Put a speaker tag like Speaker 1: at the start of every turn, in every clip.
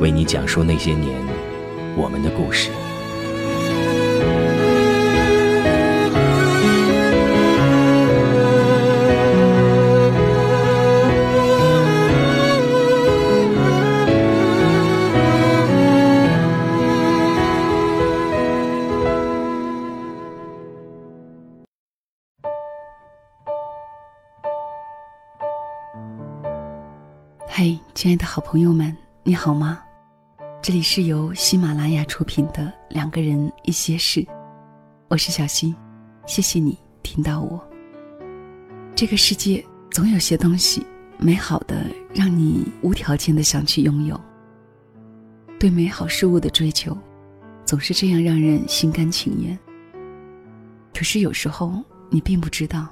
Speaker 1: 为你讲述那些年我们的故事。
Speaker 2: 嘿，亲爱的好朋友们，你好吗？这里是由喜马拉雅出品的《两个人一些事》，我是小溪，谢谢你听到我。这个世界总有些东西美好的，让你无条件的想去拥有。对美好事物的追求，总是这样让人心甘情愿。可是有时候你并不知道，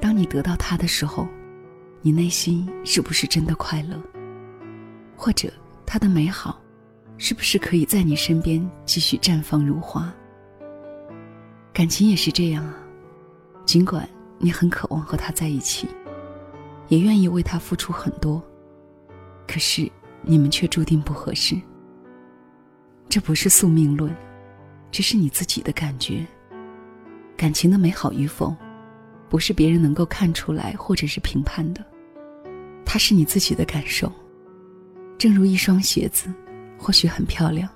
Speaker 2: 当你得到它的时候，你内心是不是真的快乐，或者它的美好。是不是可以在你身边继续绽放如花？感情也是这样啊，尽管你很渴望和他在一起，也愿意为他付出很多，可是你们却注定不合适。这不是宿命论，这是你自己的感觉。感情的美好与否，不是别人能够看出来或者是评判的，它是你自己的感受。正如一双鞋子。或许很漂亮，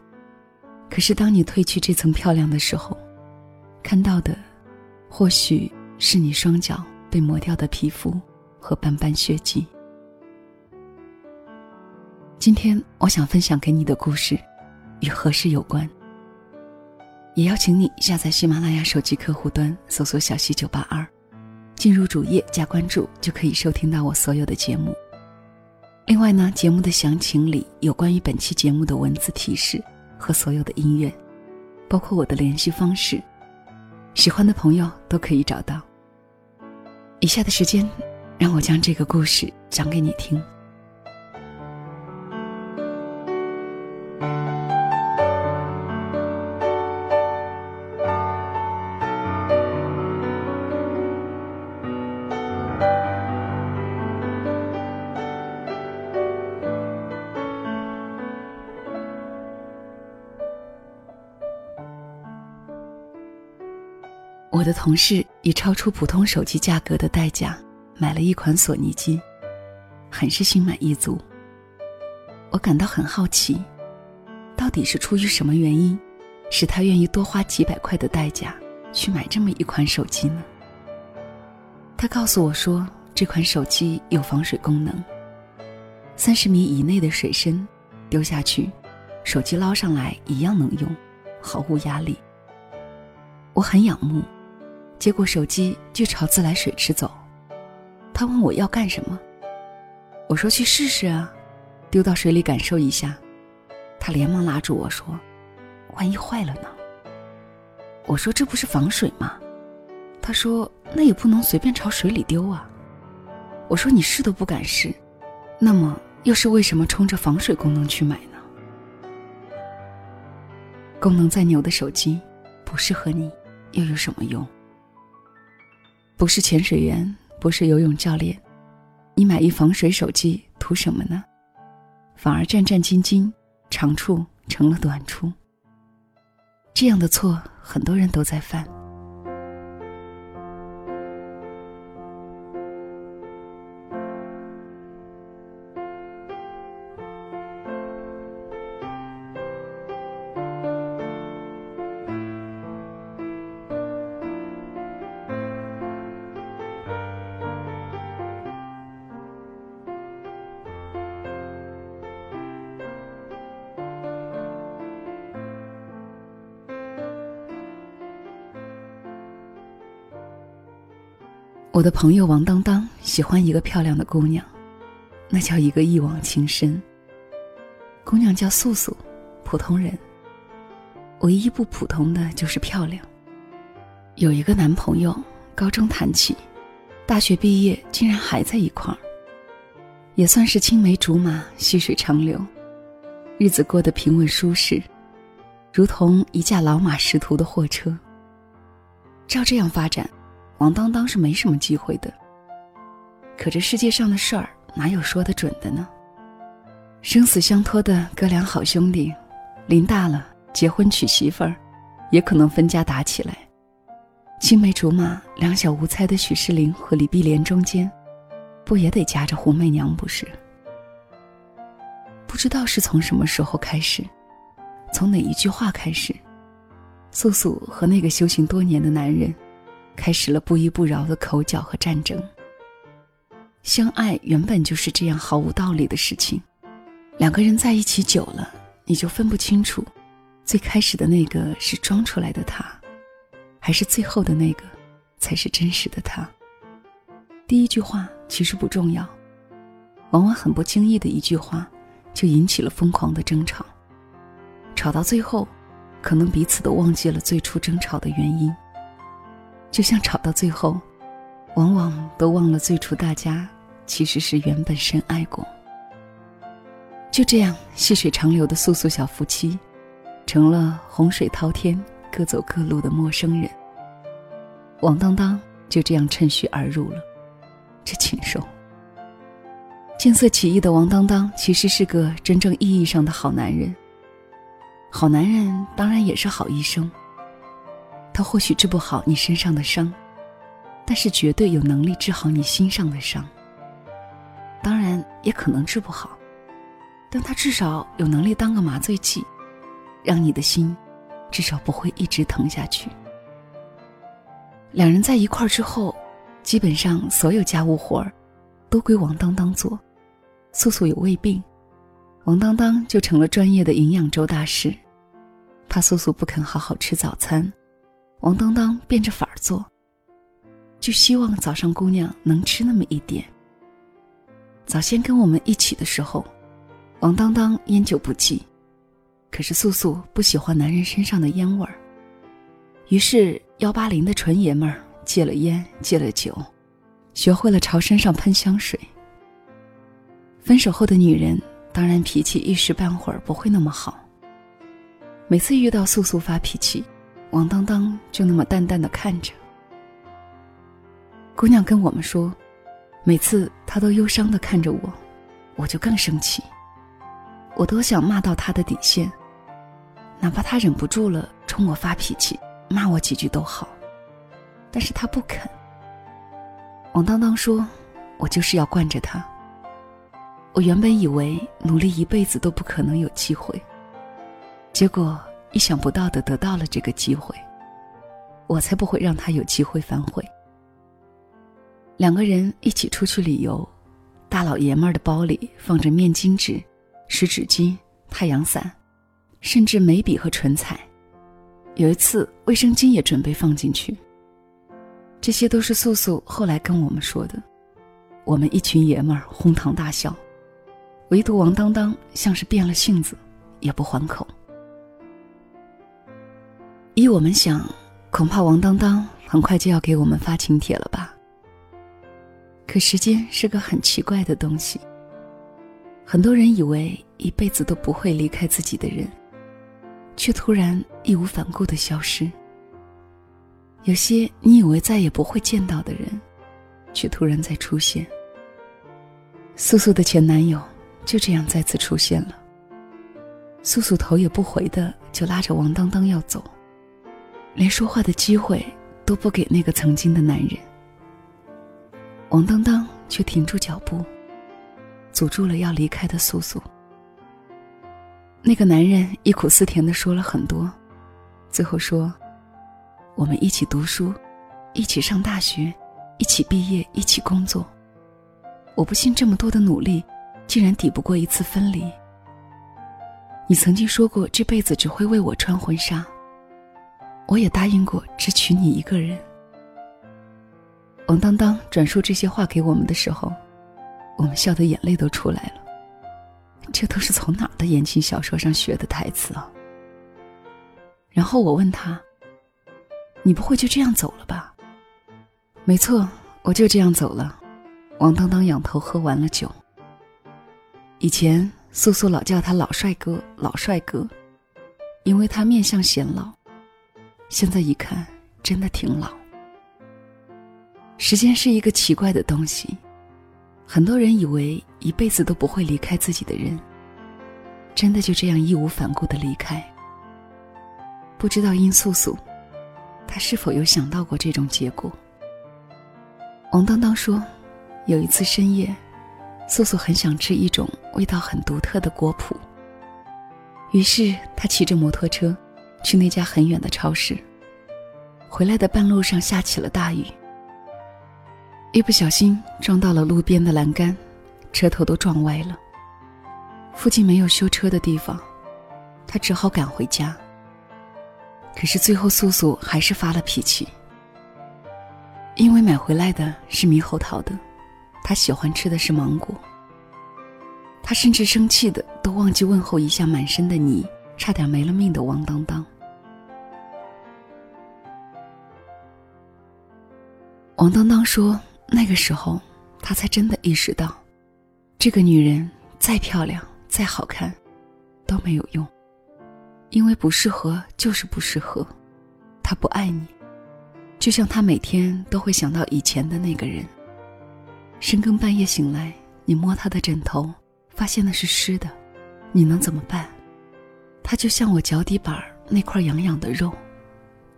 Speaker 2: 可是当你褪去这层漂亮的时候，看到的，或许是你双脚被磨掉的皮肤和斑斑血迹。今天我想分享给你的故事，与何事有关？也邀请你下载喜马拉雅手机客户端，搜索“小溪九八二”，进入主页加关注，就可以收听到我所有的节目。另外呢，节目的详情里有关于本期节目的文字提示和所有的音乐，包括我的联系方式，喜欢的朋友都可以找到。以下的时间，让我将这个故事讲给你听。我的同事以超出普通手机价格的代价买了一款索尼机，很是心满意足。我感到很好奇，到底是出于什么原因，使他愿意多花几百块的代价去买这么一款手机呢？他告诉我说，这款手机有防水功能，三十米以内的水深丢下去，手机捞上来一样能用，毫无压力。我很仰慕。接过手机就朝自来水池走，他问我要干什么，我说去试试啊，丢到水里感受一下。他连忙拉住我说：“万一坏了呢？”我说：“这不是防水吗？”他说：“那也不能随便朝水里丢啊。”我说：“你试都不敢试，那么又是为什么冲着防水功能去买呢？”功能再牛的手机，不适合你又有什么用？不是潜水员，不是游泳教练，你买一防水手机图什么呢？反而战战兢兢，长处成了短处。这样的错很多人都在犯。我的朋友王当当喜欢一个漂亮的姑娘，那叫一个一往情深。姑娘叫素素，普通人。唯一不普通的就是漂亮。有一个男朋友，高中谈起，大学毕业竟然还在一块儿，也算是青梅竹马，细水长流，日子过得平稳舒适，如同一架老马识途的货车。照这样发展。王当当是没什么机会的。可这世界上的事儿哪有说得准的呢？生死相托的哥俩好兄弟，临大了结婚娶媳妇儿，也可能分家打起来。青梅竹马、两小无猜的许世林和李碧莲中间，不也得夹着胡媚娘不是？不知道是从什么时候开始，从哪一句话开始，素素和那个修行多年的男人。开始了不依不饶的口角和战争。相爱原本就是这样毫无道理的事情，两个人在一起久了，你就分不清楚，最开始的那个是装出来的他，还是最后的那个才是真实的他。第一句话其实不重要，往往很不经意的一句话，就引起了疯狂的争吵，吵到最后，可能彼此都忘记了最初争吵的原因。就像吵到最后，往往都忘了最初大家其实是原本深爱过。就这样细水长流的素素小夫妻，成了洪水滔天、各走各路的陌生人。王当当就这样趁虚而入了，这禽兽。见色起意的王当当其实是个真正意义上的好男人。好男人当然也是好医生。他或许治不好你身上的伤，但是绝对有能力治好你心上的伤。当然也可能治不好，但他至少有能力当个麻醉剂，让你的心至少不会一直疼下去。两人在一块儿之后，基本上所有家务活儿都归王当当做。素素有胃病，王当当就成了专业的营养粥大师，怕素素不肯好好吃早餐。王当当变着法儿做，就希望早上姑娘能吃那么一点。早先跟我们一起的时候，王当当烟酒不忌，可是素素不喜欢男人身上的烟味儿，于是幺八零的纯爷们儿戒了烟，戒了酒，学会了朝身上喷香水。分手后的女人当然脾气一时半会儿不会那么好，每次遇到素素发脾气。王当当就那么淡淡的看着。姑娘跟我们说，每次她都忧伤的看着我，我就更生气。我多想骂到她的底线，哪怕她忍不住了冲我发脾气，骂我几句都好，但是她不肯。王当当说，我就是要惯着她。我原本以为努力一辈子都不可能有机会，结果。意想不到的得到了这个机会，我才不会让他有机会反悔。两个人一起出去旅游，大老爷们儿的包里放着面巾纸、湿纸巾、太阳伞，甚至眉笔和唇彩。有一次，卫生巾也准备放进去。这些都是素素后来跟我们说的。我们一群爷们儿哄堂大笑，唯独王当当像是变了性子，也不还口。依我们想，恐怕王当当很快就要给我们发请帖了吧。可时间是个很奇怪的东西。很多人以为一辈子都不会离开自己的人，却突然义无反顾的消失。有些你以为再也不会见到的人，却突然再出现。素素的前男友就这样再次出现了。素素头也不回的就拉着王当当要走。连说话的机会都不给那个曾经的男人，王当当却停住脚步，阻住了要离开的素素。那个男人忆苦思甜的说了很多，最后说：“我们一起读书，一起上大学，一起毕业，一起工作。我不信这么多的努力，竟然抵不过一次分离。你曾经说过这辈子只会为我穿婚纱。”我也答应过只娶你一个人。王当当转述这些话给我们的时候，我们笑得眼泪都出来了。这都是从哪儿的言情小说上学的台词啊？然后我问他：“你不会就这样走了吧？”没错，我就这样走了。王当当仰头喝完了酒。以前素素老叫他老帅哥，老帅哥，因为他面相显老。现在一看，真的挺老。时间是一个奇怪的东西，很多人以为一辈子都不会离开自己的人，真的就这样义无反顾的离开。不知道殷素素，她是否有想到过这种结果？王当当说，有一次深夜，素素很想吃一种味道很独特的果脯，于是他骑着摩托车去那家很远的超市。回来的半路上下起了大雨，一不小心撞到了路边的栏杆，车头都撞歪了。附近没有修车的地方，他只好赶回家。可是最后，素素还是发了脾气，因为买回来的是猕猴桃的，他喜欢吃的是芒果。他甚至生气的都忘记问候一下满身的泥、差点没了命的王当当。王当当说：“那个时候，他才真的意识到，这个女人再漂亮、再好看，都没有用。”因为不适合就是不适合，他不爱你，就像他每天都会想到以前的那个人。深更半夜醒来，你摸他的枕头，发现那是湿的，你能怎么办？他就像我脚底板那块痒痒的肉，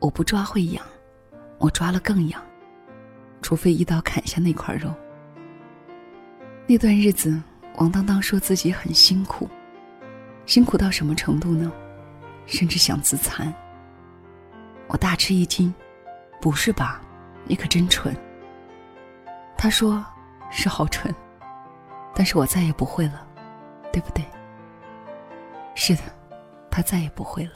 Speaker 2: 我不抓会痒，我抓了更痒，除非一刀砍下那块肉。那段日子，王当当说自己很辛苦，辛苦到什么程度呢？甚至想自残。我大吃一惊，不是吧？你可真蠢。他说：“是好蠢，但是我再也不会了，对不对？”是的，他再也不会了。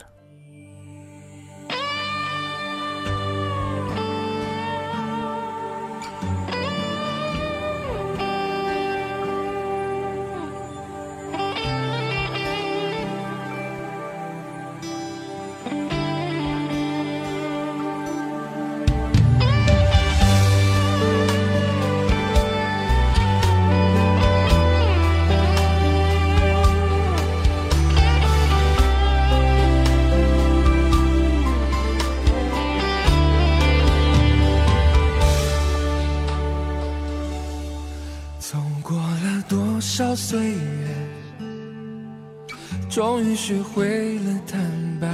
Speaker 3: 学会了坦白。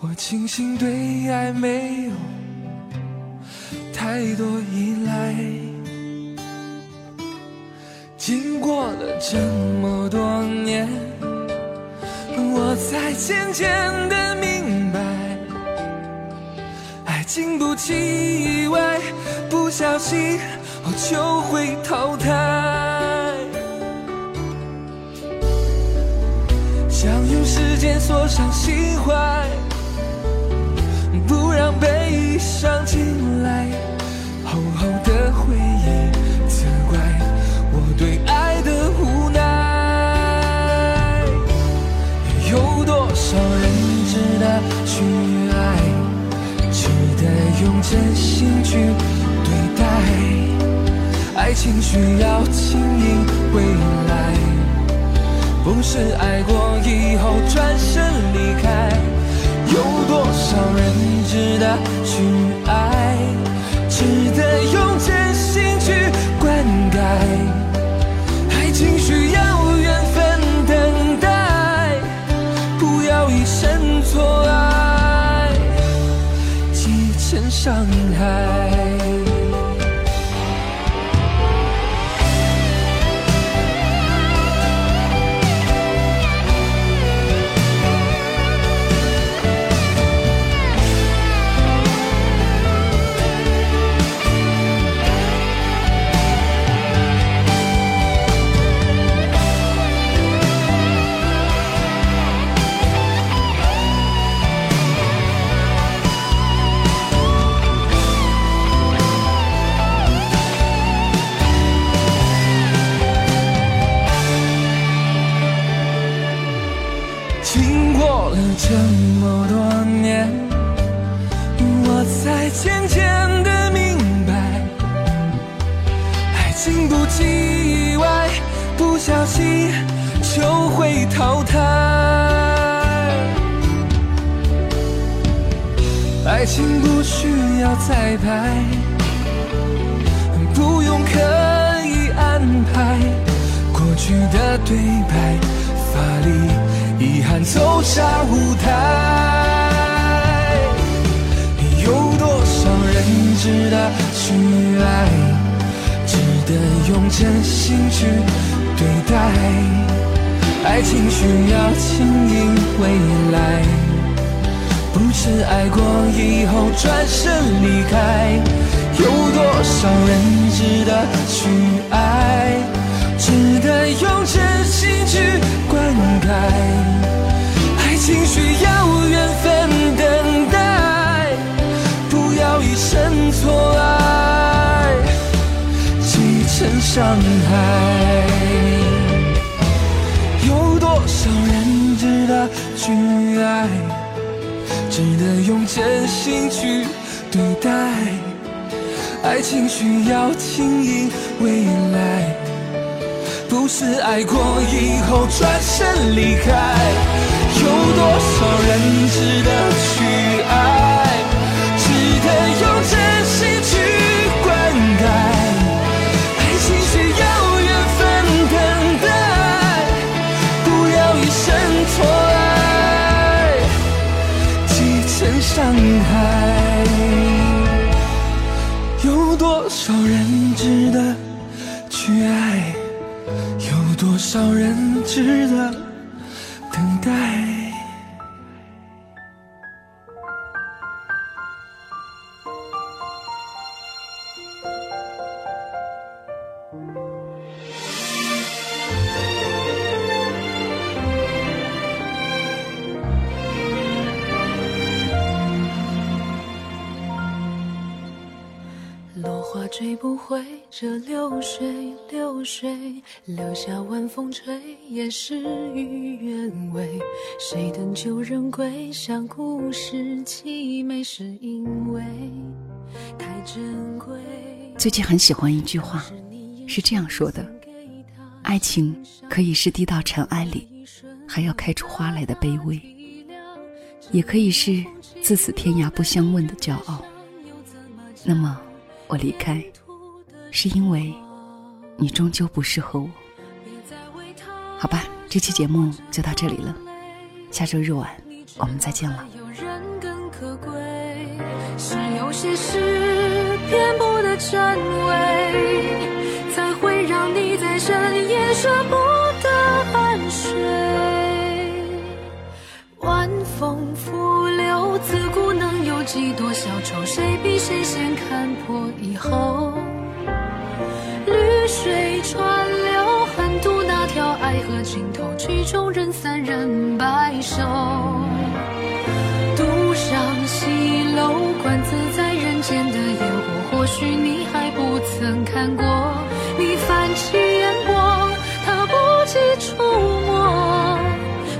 Speaker 3: 我庆幸对爱没有太多依赖。经过了这么多年，我才渐渐的明白，爱经不起意外，不小心。就会淘汰。间锁上心怀，不让悲伤进来。厚厚的回忆，责怪我对爱的无奈。有多少人值得去爱，值得用真心去对待？爱情需要经营未来，不是爱过以后转身离开。有多少人值得去爱，值得用真心去灌溉？需要彩排，不用刻意安排，过去的对白，发力。遗憾走下舞台，有多少人值得去爱，值得用真心去对待？爱情需要经营未来，不是爱过以后转身离开。有多少人值得去爱，值得用真心去灌溉？爱情需要缘分等待，不要一生错爱，积成伤害。有多少人值得去爱，值得用真心去对待？爱情需要经营未来，不是爱过以后转身离开。有多少人值得去爱，伤害。有多少人值得去爱？有多少人值得
Speaker 4: 这流水，流水留下晚风吹，也事与愿违。谁等旧人归？想故事凄美，是因为太珍贵。
Speaker 2: 最近很喜欢一句话，是这样说的：爱情可以是低到尘埃里，还要开出花来的卑微，也可以是自此天涯不相问的骄傲。那么。我离开，是因为你终究不适合我。好吧，这期节目就到这里了，下周日晚我们再见了。
Speaker 4: 有人更可贵是有些事偏不得真伪，才会让你在深夜舍不得安睡。晚风拂柳，自古能有几多小愁？谁比谁先看破？以后，头，曲终人散，人白首。独上西楼，观自在人间的烟火，或许你还不曾看过。你泛起眼光，他不及触摸，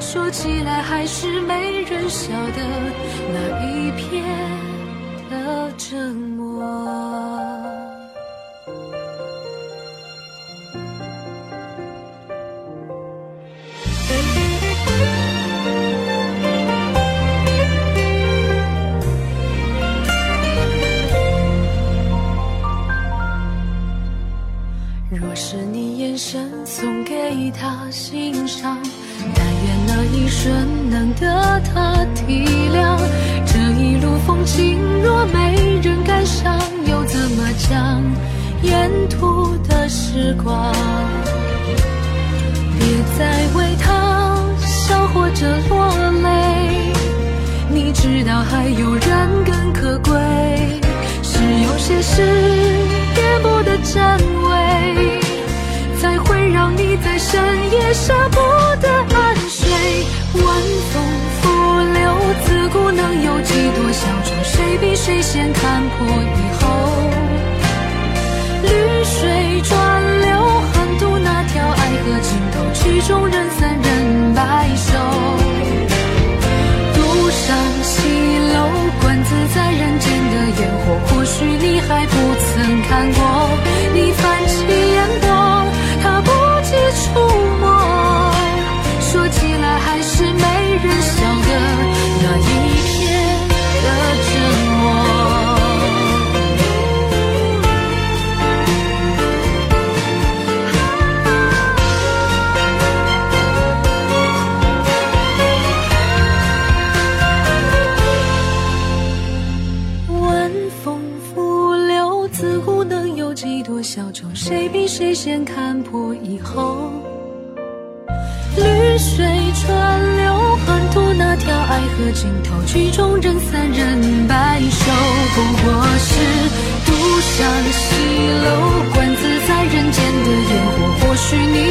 Speaker 4: 说起来还是没人晓得那一片的折磨。是你眼神送给他欣赏，但愿那一瞬能得他体谅。这一路风景若没人感伤，又怎么讲沿途的时光？别再为他笑或者落泪，你知道还有人更可贵。是有些事变不得真伪。你在深夜舍不得安睡，晚风拂柳，自古能有几多相聚，谁比谁先看破以后，绿水转流，横渡那条爱河尽头，曲终人散人白首，独上西楼，观自在人间的烟火，或许你还不曾看过。的尽头，曲终人散，人白首，不过是独上西楼，观自在人间的烟火，或许你。